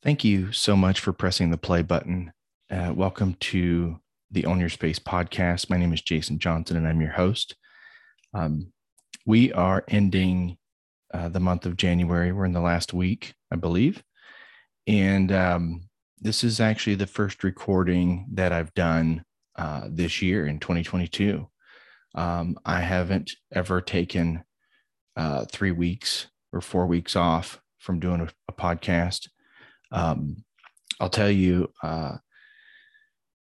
Thank you so much for pressing the play button. Uh, welcome to the Own Your Space podcast. My name is Jason Johnson, and I'm your host. Um, we are ending uh, the month of January. We're in the last week, I believe. And um, this is actually the first recording that I've done uh, this year in 2022. Um, I haven't ever taken uh, three weeks or four weeks off from doing a, a podcast um, I'll tell you, uh,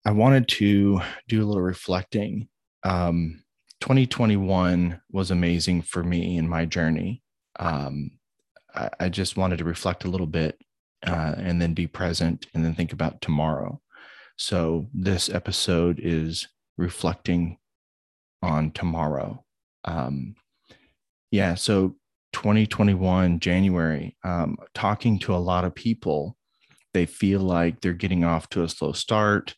I wanted to do a little reflecting. Um, 2021 was amazing for me in my journey. Um, I, I, just wanted to reflect a little bit uh, and then be present and then think about tomorrow. So, this episode is reflecting on tomorrow. Um, yeah, so 2021 January, um, talking to a lot of people, they feel like they're getting off to a slow start,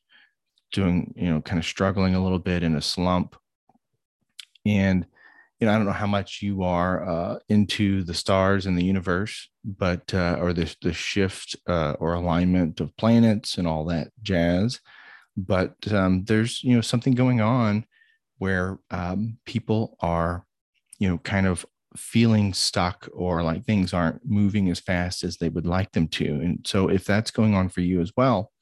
doing, you know, kind of struggling a little bit in a slump. And, you know, I don't know how much you are uh, into the stars and the universe, but, uh, or the, the shift uh, or alignment of planets and all that jazz. But um, there's, you know, something going on where um, people are, you know, kind of feeling stuck or like things aren't moving as fast as they would like them to. And so, if that's going on for you as well,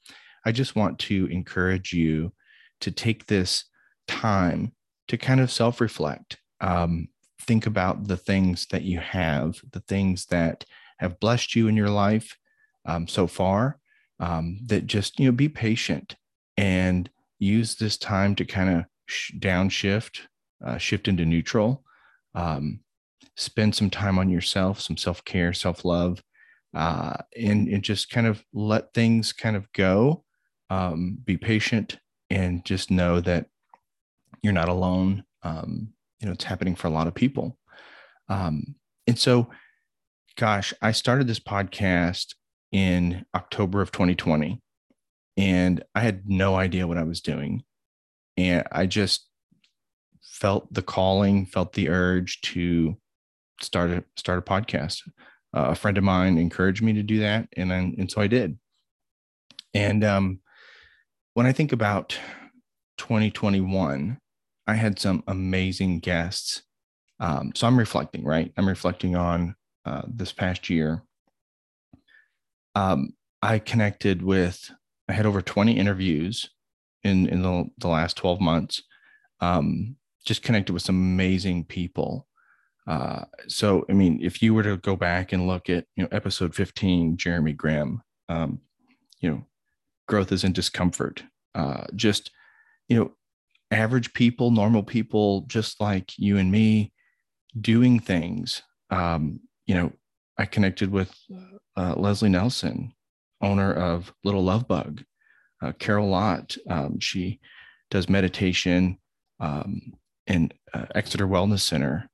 I just want to encourage you to take this time to kind of self reflect. Um, think about the things that you have, the things that have blessed you in your life um, so far. Um, that just you know be patient and use this time to kind of sh- downshift, uh, shift into neutral, um, spend some time on yourself, some self care, self love, uh, and, and just kind of let things kind of go. Um, be patient and just know that you're not alone. Um, you know, it's happening for a lot of people. Um, and so, gosh, I started this podcast in October of 2020, and I had no idea what I was doing. And I just felt the calling, felt the urge to start a start a podcast. Uh, a friend of mine encouraged me to do that, and then, and so I did. And um, when I think about 2021, I had some amazing guests. Um, so I'm reflecting, right? I'm reflecting on uh, this past year. Um, I connected with, I had over 20 interviews in in the, the last 12 months. Um, just connected with some amazing people uh, so, I mean, if you were to go back and look at, you know, episode 15, Jeremy Graham, um, you know, growth is in discomfort. Uh, just, you know, average people, normal people, just like you and me, doing things. Um, you know, I connected with uh, Leslie Nelson, owner of Little Love Bug, uh, Carol Lott. Um, she does meditation um, in uh, Exeter Wellness Center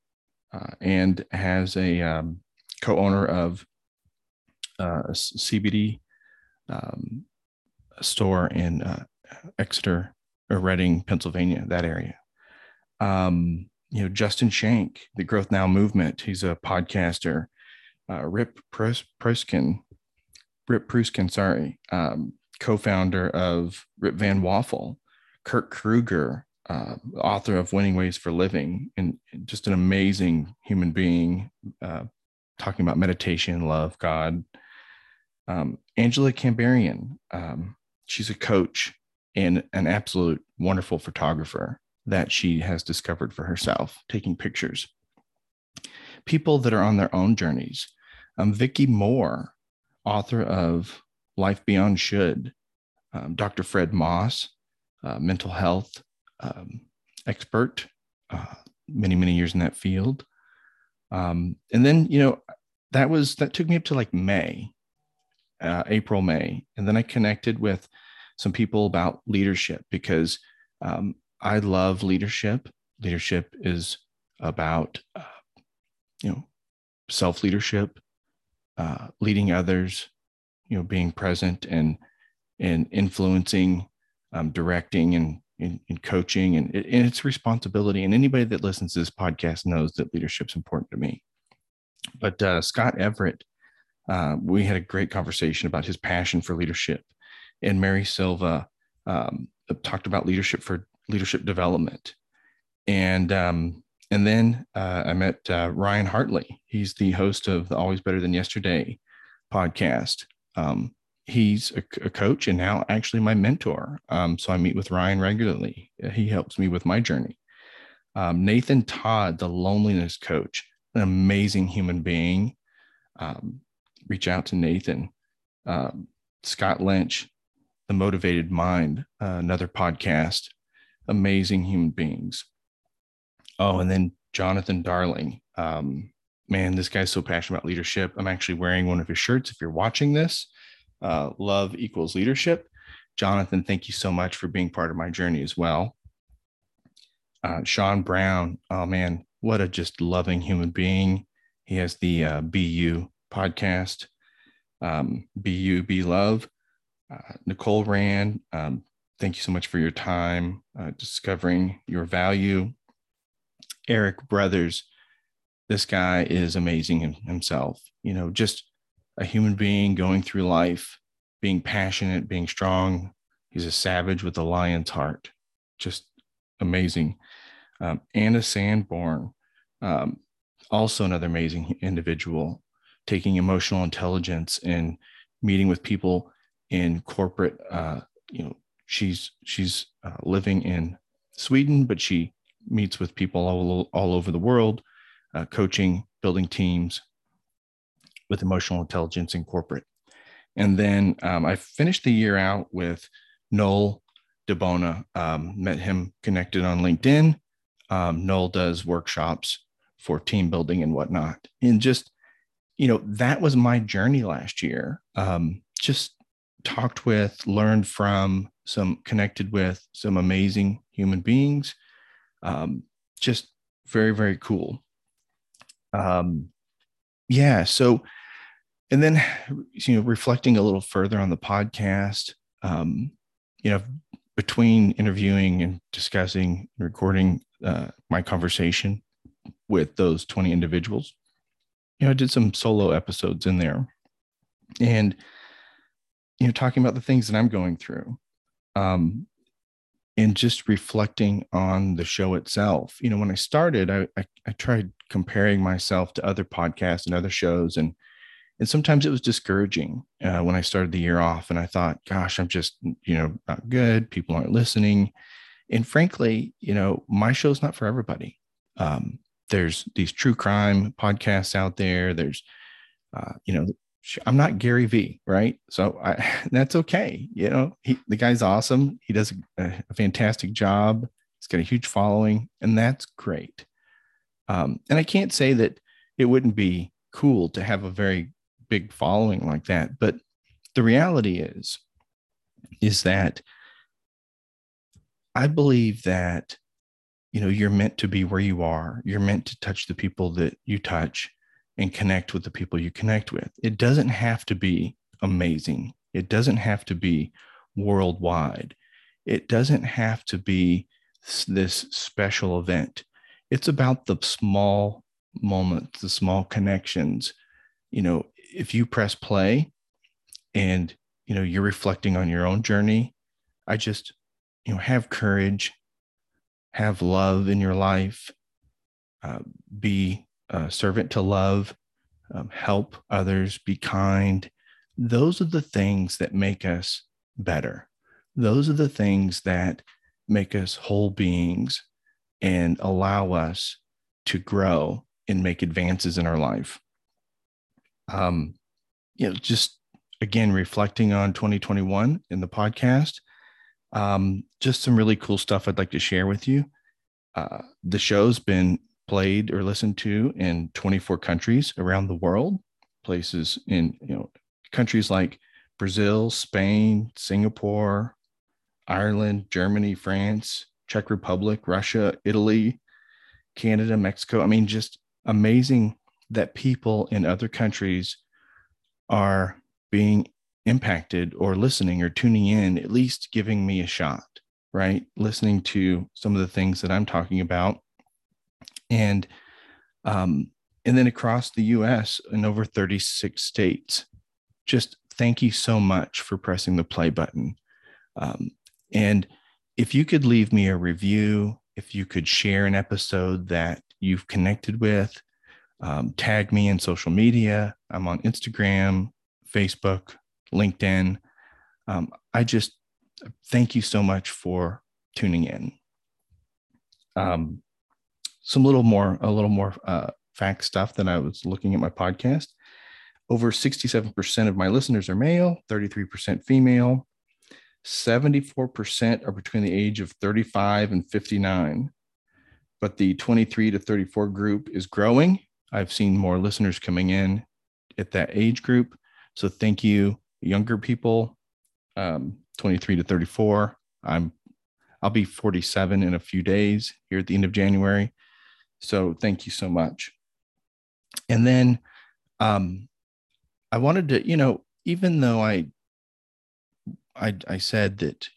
uh, and has a um, co-owner of uh, a CBD um, store in uh, Exeter or Reading, Pennsylvania, that area. Um, you know, Justin Shank, the Growth Now movement. He's a podcaster. Uh, Rip Pruisken, Rip Pruisken, sorry, um, co-founder of Rip Van Waffle. Kurt Kruger, uh, author of Winning Ways for Living, and just an amazing human being, uh, talking about meditation, love, God. Um, Angela Kamberian, um, she's a coach and an absolute wonderful photographer that she has discovered for herself, taking pictures. People that are on their own journeys. Um, Vicki Moore, author of Life Beyond Should. Um, Dr. Fred Moss, uh, mental health um, expert, uh, many, many years in that field. Um, and then, you know, that was, that took me up to like May, uh, April, May. And then I connected with some people about leadership because um, I love leadership. Leadership is about, uh, you know, self leadership, uh, leading others, you know, being present and and influencing, um, directing, and in, in coaching and, and its responsibility. And anybody that listens to this podcast knows that leadership is important to me. But uh, Scott Everett, Uh, we had a great conversation about his passion for leadership. And Mary Silva um, talked about leadership for leadership development. And um, and then uh, I met uh, Ryan Hartley. He's the host of the Always Better Than Yesterday podcast. Um, he's a, a, coach and now actually my mentor. Um, so I meet with Ryan regularly. He helps me with my journey. Um, Nathan Todd, the loneliness coach, an amazing human being. Um, reach out to Nathan. Um, Scott Lynch, The Motivated Mind, uh, another podcast. Amazing human beings. Oh, and then Jonathan Darling. Um, man, this guy's so passionate about leadership. I'm actually wearing one of his shirts. If you're watching this, uh, love equals leadership. Jonathan, thank you so much for being part of my journey as well. Uh, Sean Brown, oh man, what a just loving human being. He has the uh, BU podcast, um, BU Be Love. Uh, Nicole Rand, um, thank you so much for your time uh, discovering your value. Eric Brothers, this guy is amazing himself. You know, just a human being going through life, being passionate, being strong. He's a savage with a lion's heart. Just amazing. Um, Anna Sanborn, um, also another amazing individual, taking emotional intelligence and meeting with people in corporate. Uh, you know, she's she's uh, living in Sweden, but she meets with people all, all over the world, uh, coaching, building teams with emotional intelligence in corporate. And then um, I finished the year out with Noel DeBona. Um, met him connected on LinkedIn. Um, Noel does workshops for team building and whatnot. And just, you know, that was my journey last year. Um, just talked with, learned from, some connected with some amazing human beings um, just very very cool um, yeah so and then you know reflecting a little further on the podcast um, you know between interviewing and discussing and recording uh, my conversation with those 20 individuals you know i did some solo episodes in there. And you know talking about the things that i'm going through um, and just reflecting on the show itself. You know, when I started, I, I, I tried comparing myself to other podcasts and other shows, and and sometimes it was discouraging uh, when I started the year off, and I thought, "Gosh, I'm just you know not good. People aren't listening." And frankly, you know, my show's not for everybody. Um, there's these true crime podcasts out there. There's, uh, you know, I'm not Gary Vee, right? So I, that's okay. You know, he, the guy's awesome. He does a, a, fantastic job. He's got a huge following, and that's great. Um, and I can't say that it wouldn't be cool to have a very big following like that, but the reality is, is that I believe that you know you're meant to be where you are. You're meant to touch the people that you touch and connect with the people you connect with. It doesn't have to be amazing. It doesn't have to be worldwide. It doesn't have to be this special event. It's about the small moments, the small connections. You know, if you press play and, you know, you're reflecting on your own journey, I just, you know, have courage, have love in your life, uh, be uh, servant to love, um, help others, be kind. Those are the things that make us better. Those are the things that make us whole beings and allow us to grow and make advances in our life. Um, you know, just again, reflecting on 2021 in the podcast, um, just some really cool stuff I'd like to share with you. Uh, the show's been played or listened to in 24 countries around the world, places in you know countries like Brazil, Spain, Singapore, Ireland, Germany, France, Czech Republic, Russia, Italy, Canada, Mexico. I mean, just amazing that people in other countries are being impacted or listening or tuning in, at least giving me a shot, right? Listening to some of the things that I'm talking about and um, and then across the US in over 36 states. Just thank you so much for pressing the play button. Um, and if you could leave me a review, if you could share an episode that you've connected with, um, tag me in social media. I'm on Instagram, Facebook, LinkedIn. Um, I just thank you so much for tuning in. Um, some little more, a little more uh, fact stuff than I was looking at my podcast. Over 67% of my listeners are male, 33% female, 74% are between the age of 35 and 59. But the 23 to 34 group is growing. I've seen more listeners coming in at that age group. So thank you, younger people, um, 23 to 34. I'm I'll be 47 in a few days here at the end of January. So thank you so much. And then um, I wanted to, you know, even though I I, I said that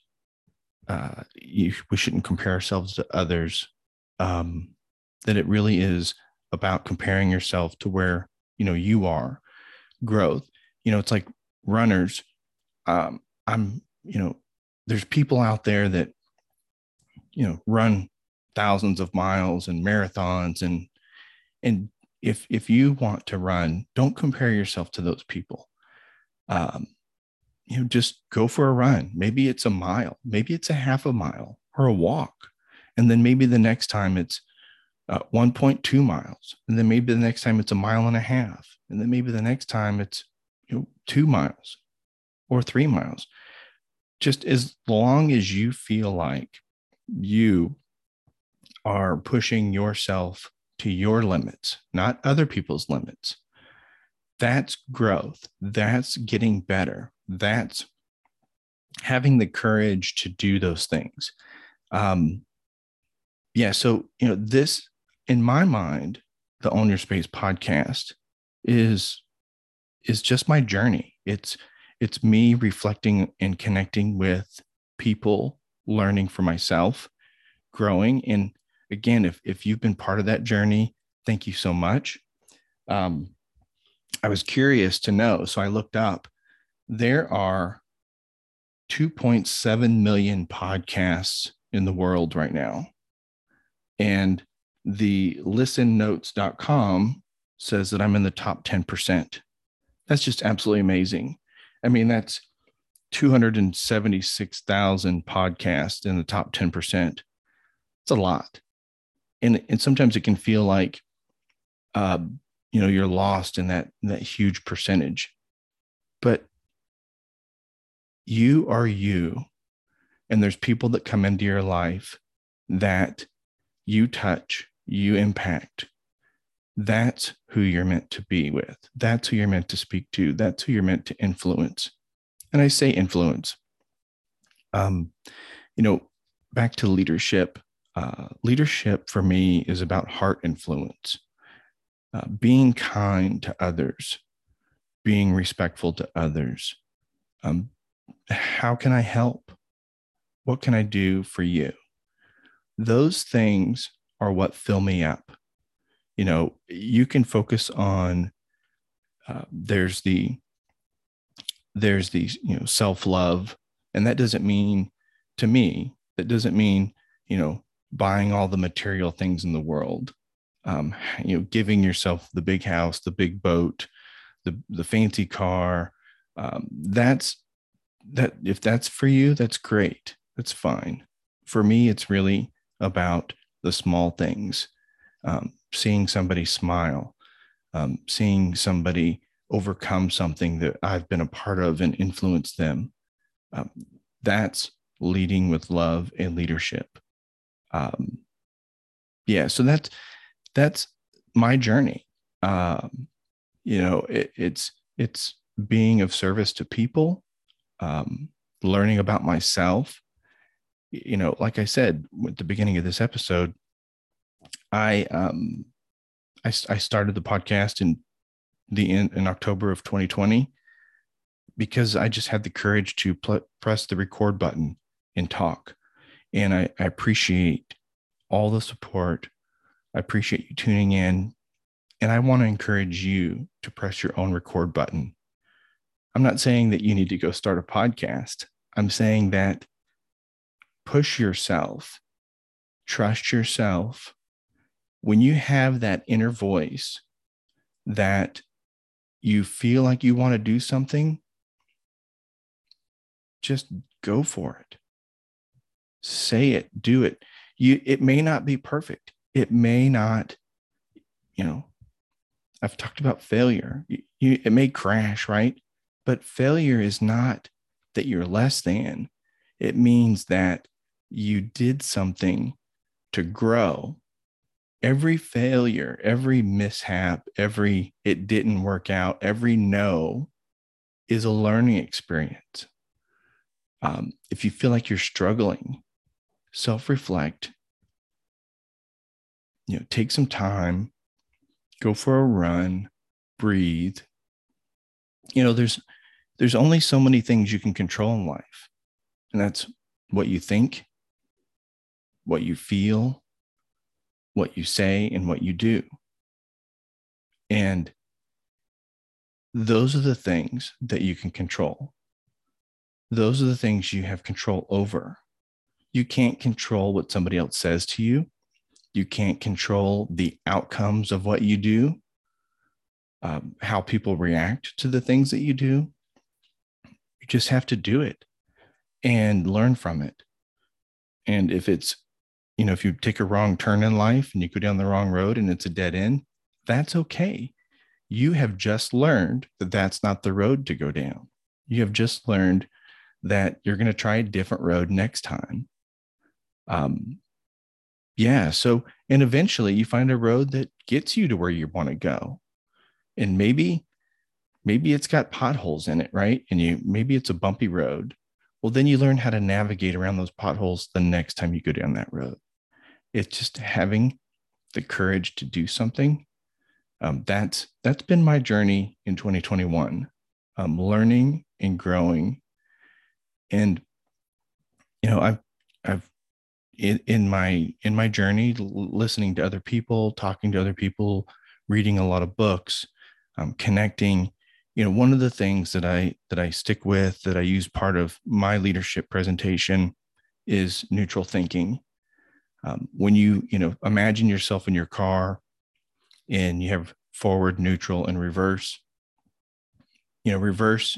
uh, you, we shouldn't compare ourselves to others, um, that it really is about comparing yourself to where you know you are growth you know it's like runners um, i'm you know there's people out there that you know run thousands of miles and marathons. And and if if you want to run don't compare yourself to those people. Um you know just go for a run. Maybe it's a mile maybe it's a half a mile or a walk. And then maybe the next time it's uh, 1.2 miles. And then maybe the next time it's a mile and a half. And then maybe the next time it's you know two miles or three miles. Just as long as you feel like you are pushing yourself to your limits, not other people's limits. That's growth. That's getting better. That's having the courage to do those things. Um, yeah. So, you know, this, in my mind, the Own Your Space podcast is is just my journey. It's it's me reflecting and connecting with people, learning for myself, growing. And again, if if you've been part of that journey, thank you so much. Um, I was curious to know, so I looked up. There are 2.7 million podcasts in the world right now. And the listennotes.com says that I'm in the top 10%. That's just absolutely amazing. I mean, that's 276,000 podcasts in the top 10%. It's a lot. And, and sometimes it can feel like, uh, you know, you're lost in that, that huge percentage. But you are you. And there's people that come into your life that you touch, you impact. That's who you're meant to be with. That's who you're meant to speak to. That's who you're meant to influence. And I say influence. Um, you know, back to leadership. Uh, leadership for me is about heart influence, uh, being kind to others, being respectful to others. Um, how can I help? What can I do for you? those things are what fill me up. You know, you can focus on uh, there's the there's the you know self love, and that doesn't mean to me that doesn't mean you know buying all the material things in the world. Um, you know, giving yourself the big house, the big boat, the the fancy car. Um, that's that if that's for you, that's great. That's fine. For me, it's really about the small things, um, seeing somebody smile, um, seeing somebody overcome something that I've been a part of and influence them. Um, that's leading with love and leadership. Um, yeah, so that's that's my journey. Um, you know, it, it's it's being of service to people, um, learning about myself, you know, like I said at the beginning of this episode, I um, I, I started the podcast in the in, in October of 2020 because I just had the courage to pl- press the record button and talk, and I, I appreciate all the support. I appreciate you tuning in. and I want to encourage you to press your own record button. I'm not saying that you need to go start a podcast. I'm saying that push yourself, trust yourself. When you have that inner voice that you feel like you want to do something, just go for it. Say it, do it. You it may not be perfect. It may not, you know, I've talked about failure. You, you, it may crash, right? But failure is not that you're less than. It means that you did something to grow. Every failure, every mishap, every it didn't work out, every no is a learning experience. Um, if you feel like you're struggling, self reflect, you know, take some time, go for a run, breathe. You know, there's there's only so many things you can control in life. And that's what you think, what you feel, what you say, and what you do. And those are the things that you can control. Those are the things you have control over. You can't control what somebody else says to you. You can't control the outcomes of what you do, um, how people react to the things that you do. You just have to do it and learn from it. And if it's, you know, if you take a wrong turn in life and you go down the wrong road and it's a dead end, that's okay. You have just learned that that's not the road to go down. You have just learned that you're going to try a different road next time. Um, yeah. So, and eventually you find a road that gets you to where you want to go. And maybe, maybe it's got potholes in it, right? And you, maybe it's a bumpy road. Well, then you learn how to navigate around those potholes the next time you go down that road. It's just having the courage to do something. Um, that's that's been my journey in 2021. Um, learning and growing, and you know, I've I've in, my in my journey listening to other people talking to other people reading a lot of books um, connecting you know one of the things that i that i stick with that i use part of my leadership presentation is neutral thinking. Um, when you you know imagine yourself in your car and you have forward neutral and reverse. You know reverse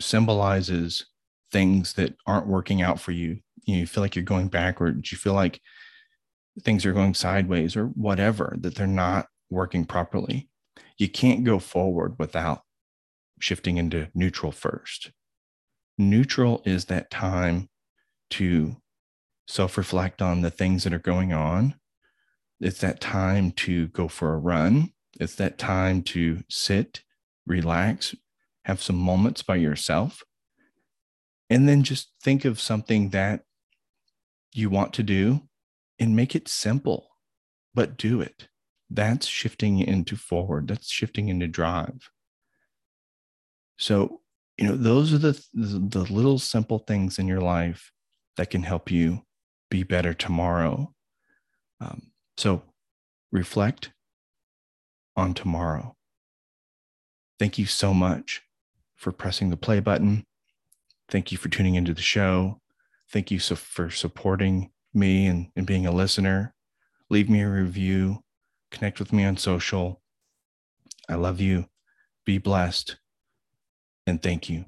symbolizes things that aren't working out for you you feel like you're going backwards you feel like things are going sideways or whatever that they're not working properly you can't go forward without shifting into neutral first. Neutral is that time to self reflect on the things that are going on. It's that time to go for a run. It's that time to sit relax have some moments by yourself and then just think of something that you want to do and make it simple, but do it. That's shifting into forward. That's shifting into drive. So, you know, those are the, the little simple things in your life that can help you be better tomorrow. Um, so, reflect on tomorrow. Thank you so much for pressing the play button. Thank you for tuning into the show. Thank you so for supporting me and, and being a listener. Leave me a review, connect with me on social. I love you. Be blessed. And thank you.